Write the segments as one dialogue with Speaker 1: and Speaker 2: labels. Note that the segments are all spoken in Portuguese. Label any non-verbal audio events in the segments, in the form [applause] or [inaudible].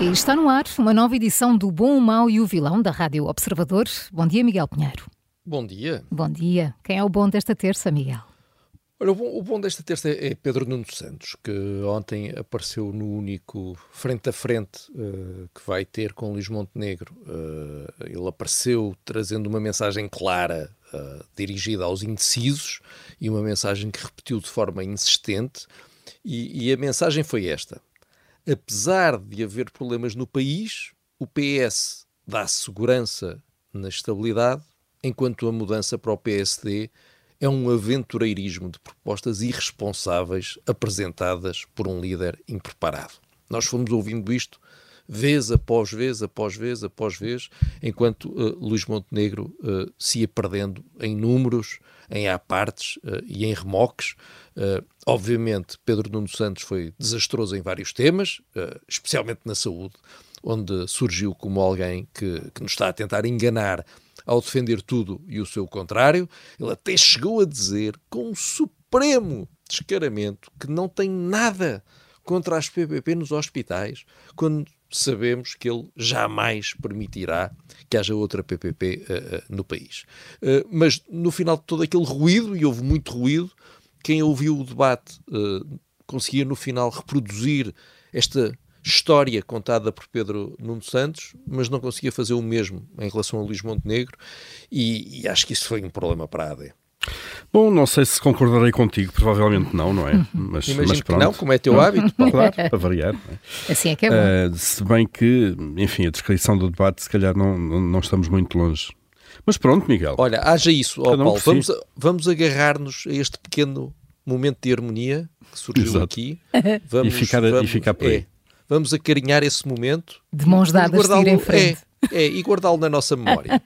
Speaker 1: E está no ar uma nova edição do Bom, o Mau e o Vilão da Rádio Observador. Bom dia, Miguel Pinheiro.
Speaker 2: Bom dia.
Speaker 1: Bom dia. Quem é o bom desta terça, Miguel?
Speaker 2: Olha, o bom, o bom desta terça é Pedro Nuno Santos, que ontem apareceu no único frente a frente uh, que vai ter com Luís Montenegro. Uh, ele apareceu trazendo uma mensagem clara, uh, dirigida aos indecisos, e uma mensagem que repetiu de forma insistente. E, e a mensagem foi esta: apesar de haver problemas no país, o PS dá segurança na estabilidade, enquanto a mudança para o PSD é um aventureirismo de propostas irresponsáveis apresentadas por um líder impreparado. Nós fomos ouvindo isto vez após vez, após vez, após vez, enquanto uh, Luís Montenegro uh, se ia perdendo em números, em apartes uh, e em remoques. obviamente, Pedro Nuno Santos foi desastroso em vários temas, especialmente na saúde, onde surgiu como alguém que, que nos está a tentar enganar ao defender tudo e o seu contrário. Ele até chegou a dizer, com um supremo descaramento, que não tem nada contra as PPP nos hospitais, quando sabemos que ele jamais permitirá que haja outra PPP uh, uh, no país. Uh, mas no final de todo aquele ruído, e houve muito ruído, quem ouviu o debate conseguia no final reproduzir esta história contada por Pedro Nuno Santos, mas não conseguia fazer o mesmo em relação a Luís Montenegro, e, e acho que isso foi um problema para a AD.
Speaker 3: Bom, não sei se concordarei contigo, provavelmente não, não é?
Speaker 2: Mas, Imagino mas pronto. não, como é teu hábito.
Speaker 3: claro, para variar. É? [laughs]
Speaker 1: Assim é que é bom. Uh,
Speaker 3: se bem que, enfim, a descrição do debate, se calhar não, não, estamos muito longe. Mas pronto, Miguel.
Speaker 2: Olha, haja isso, oh, Paulo. Vamos, vamos agarrar-nos a este pequeno momento de harmonia que surgiu Exato. aqui. [laughs]
Speaker 3: Vamos, e, ficar, vamos, e ficar por aí. É,
Speaker 2: vamos acarinhar esse momento.
Speaker 1: De mãos dadas, seguir em frente.
Speaker 2: É, é e guardá-lo na nossa memória.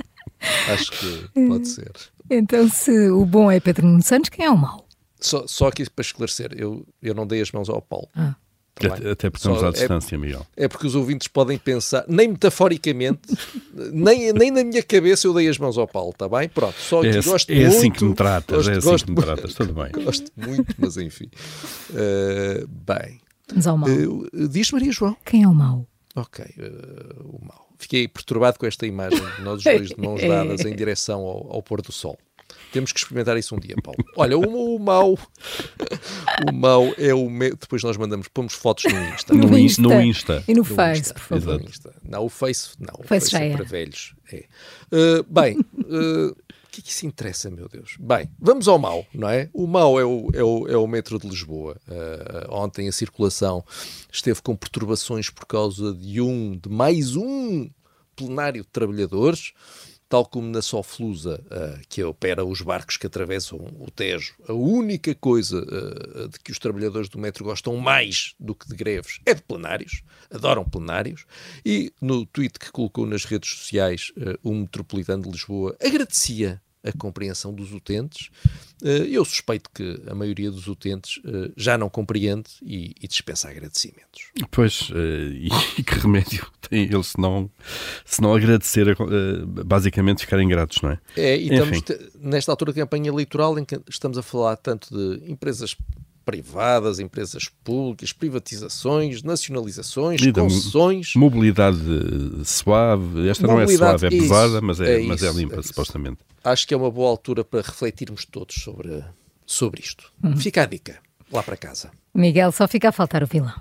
Speaker 2: [laughs] Acho que pode ser.
Speaker 1: Então, se o bom é Pedro Nuno Santos, quem é o mau?
Speaker 2: Só, só aqui para esclarecer, eu, eu não dei as mãos ao Paulo. Ah.
Speaker 3: Tá até, até porque estamos à é distância, é, Miguel.
Speaker 2: É porque os ouvintes podem pensar, nem metaforicamente, [laughs] nem, nem na minha cabeça eu dei as mãos ao Paulo, está bem? Pronto, só
Speaker 3: que
Speaker 2: é, gosto
Speaker 3: é
Speaker 2: muito.
Speaker 3: assim que me tratas, gosto, é assim gosto, que me tratas, tudo bem. [laughs]
Speaker 2: Gosto muito, mas enfim. Uh, bem.
Speaker 1: Mas ao mau.
Speaker 2: Uh, diz Maria João.
Speaker 1: Quem é o mau?
Speaker 2: Ok, uh, o mau. Fiquei perturbado com esta imagem de nós dois de mãos dadas em [laughs] direção ao, ao pôr do sol. Temos que experimentar isso um dia, Paulo. Olha, o, o mau. O mau é o. Me... Depois nós mandamos, pomos fotos no Insta.
Speaker 3: No, no Insta. No Insta.
Speaker 1: E no, no Face, Insta. por favor.
Speaker 2: Não, o Face. Não, o
Speaker 1: Face, Face já
Speaker 2: é,
Speaker 1: é
Speaker 2: para velhos. É. Uh, bem. Uh, que é que isso interessa, meu Deus? Bem, vamos ao mau, não é? O mau é o, é o, é o metro de Lisboa. Uh, ontem a circulação esteve com perturbações por causa de um, de mais um plenário de trabalhadores tal como na Soflusa, uh, que opera os barcos que atravessam o Tejo, a única coisa uh, de que os trabalhadores do metro gostam mais do que de greves é de plenários, adoram plenários, e no tweet que colocou nas redes sociais uh, o metropolitano de Lisboa agradecia a compreensão dos utentes. Eh, eu suspeito que a maioria dos utentes eh, já não compreende e, e dispensa agradecimentos.
Speaker 3: Pois, eh, e, [laughs] que remédio tem eles se não, se não agradecer, basicamente ficarem gratos, não é?
Speaker 2: É, e estamos nesta altura da campanha eleitoral em que estamos a falar tanto de empresas privadas, empresas públicas, privatizações, nacionalizações, Lida, concessões.
Speaker 3: Mobilidade suave, esta mobilidade, não é suave, é pesada, mas é, é mas é limpa, é supostamente.
Speaker 2: Acho que é uma boa altura para refletirmos todos sobre, sobre isto. Uhum. Fica a dica, lá para casa.
Speaker 1: Miguel, só fica a faltar o vilão.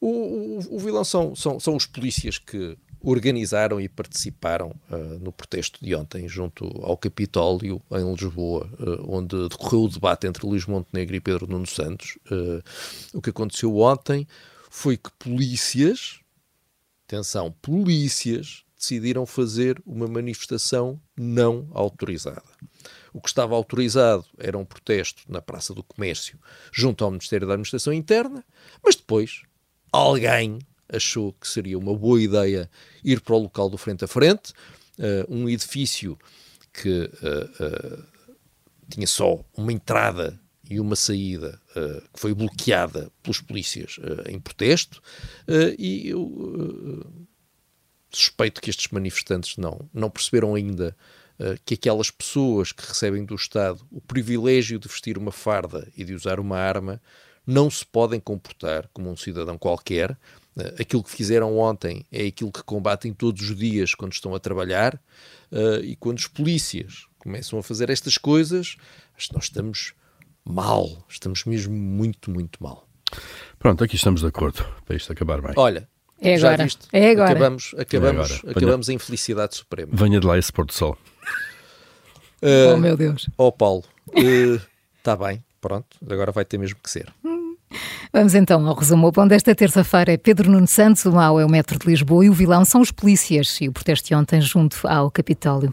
Speaker 2: O, o, o vilão são, são, são os polícias que organizaram e participaram uh, no protesto de ontem junto ao Capitólio em Lisboa, uh, onde decorreu o debate entre Luís Montenegro e Pedro Nuno Santos. Uh, o que aconteceu ontem foi que polícias, atenção, polícias, decidiram fazer uma manifestação não autorizada. O que estava autorizado era um protesto na Praça do Comércio, junto ao Ministério da Administração Interna, mas depois alguém achou que seria uma boa ideia ir para o local do frente a frente, uh, um edifício que uh, uh, tinha só uma entrada e uma saída que foi bloqueada pelos polícias em protesto, e eu suspeito que estes manifestantes não, não perceberam ainda que aquelas pessoas que recebem do Estado o privilégio de vestir uma farda e de usar uma arma não se podem comportar como um cidadão qualquer Uh, aquilo que fizeram ontem é aquilo que combatem todos os dias quando estão a trabalhar uh, e quando os polícias começam a fazer estas coisas, nós estamos mal, estamos mesmo muito, muito mal.
Speaker 3: Pronto, aqui estamos de acordo para isto acabar bem.
Speaker 2: Olha,
Speaker 1: é agora.
Speaker 2: Já viste?
Speaker 1: É agora.
Speaker 2: Acabamos, acabamos,
Speaker 3: é agora.
Speaker 2: acabamos a infelicidade suprema.
Speaker 3: Venha de lá esse pôr do sol.
Speaker 1: Uh, oh, meu Deus.
Speaker 2: Ó oh, Paulo, está bem, pronto, agora vai ter mesmo que ser.
Speaker 1: Vamos então ao resumo. O pão desta terça-feira é Pedro Nuno Santos, o mau é o metro de Lisboa e o vilão são os polícias e o protesto de ontem junto ao Capitólio.